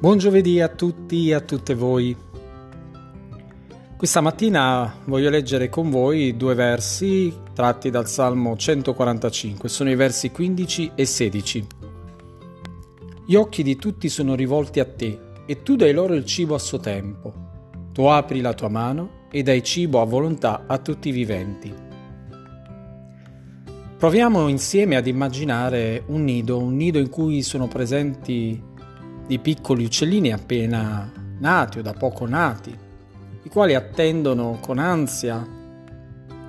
Buon giovedì a tutti e a tutte voi. Questa mattina voglio leggere con voi due versi tratti dal Salmo 145, sono i versi 15 e 16. Gli occhi di tutti sono rivolti a te e tu dai loro il cibo a suo tempo. Tu apri la tua mano e dai cibo a volontà a tutti i viventi. Proviamo insieme ad immaginare un nido, un nido in cui sono presenti di piccoli uccellini appena nati o da poco nati, i quali attendono con ansia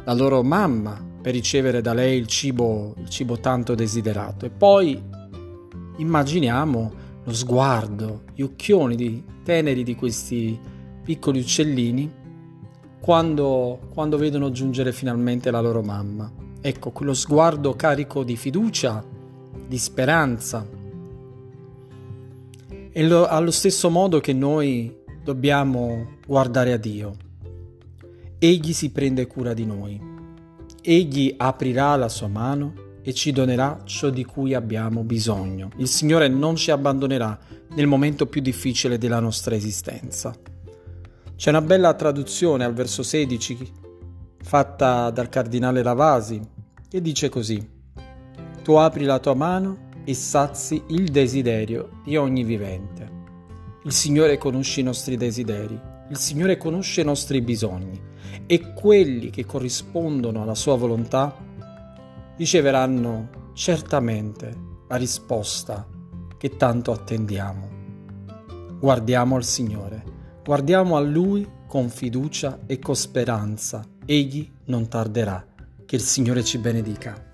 la loro mamma per ricevere da lei il cibo, il cibo tanto desiderato. E poi immaginiamo lo sguardo, gli occhioni di, teneri di questi piccoli uccellini quando, quando vedono giungere finalmente la loro mamma. Ecco, quello sguardo carico di fiducia, di speranza, e lo, allo stesso modo che noi dobbiamo guardare a Dio. Egli si prende cura di noi. Egli aprirà la sua mano e ci donerà ciò di cui abbiamo bisogno. Il Signore non ci abbandonerà nel momento più difficile della nostra esistenza. C'è una bella traduzione al verso 16 fatta dal cardinale Ravasi che dice così: Tu apri la tua mano e sazi il desiderio di ogni vivente. Il Signore conosce i nostri desideri, il Signore conosce i nostri bisogni e quelli che corrispondono alla sua volontà riceveranno certamente la risposta che tanto attendiamo. Guardiamo al Signore, guardiamo a Lui con fiducia e con speranza. Egli non tarderà. Che il Signore ci benedica.